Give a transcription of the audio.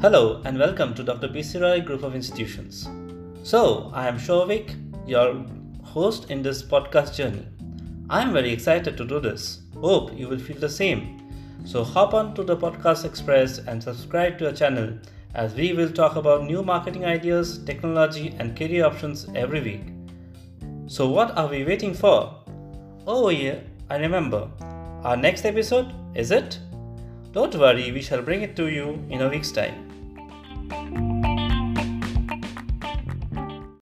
Hello and welcome to Dr. BC Roy Group of Institutions. So, I am Shovik, your host in this podcast journey. I am very excited to do this. Hope you will feel the same. So, hop on to the Podcast Express and subscribe to our channel as we will talk about new marketing ideas, technology, and career options every week. So, what are we waiting for? Oh, yeah, I remember. Our next episode, is it? Don't worry, we shall bring it to you in a week's time.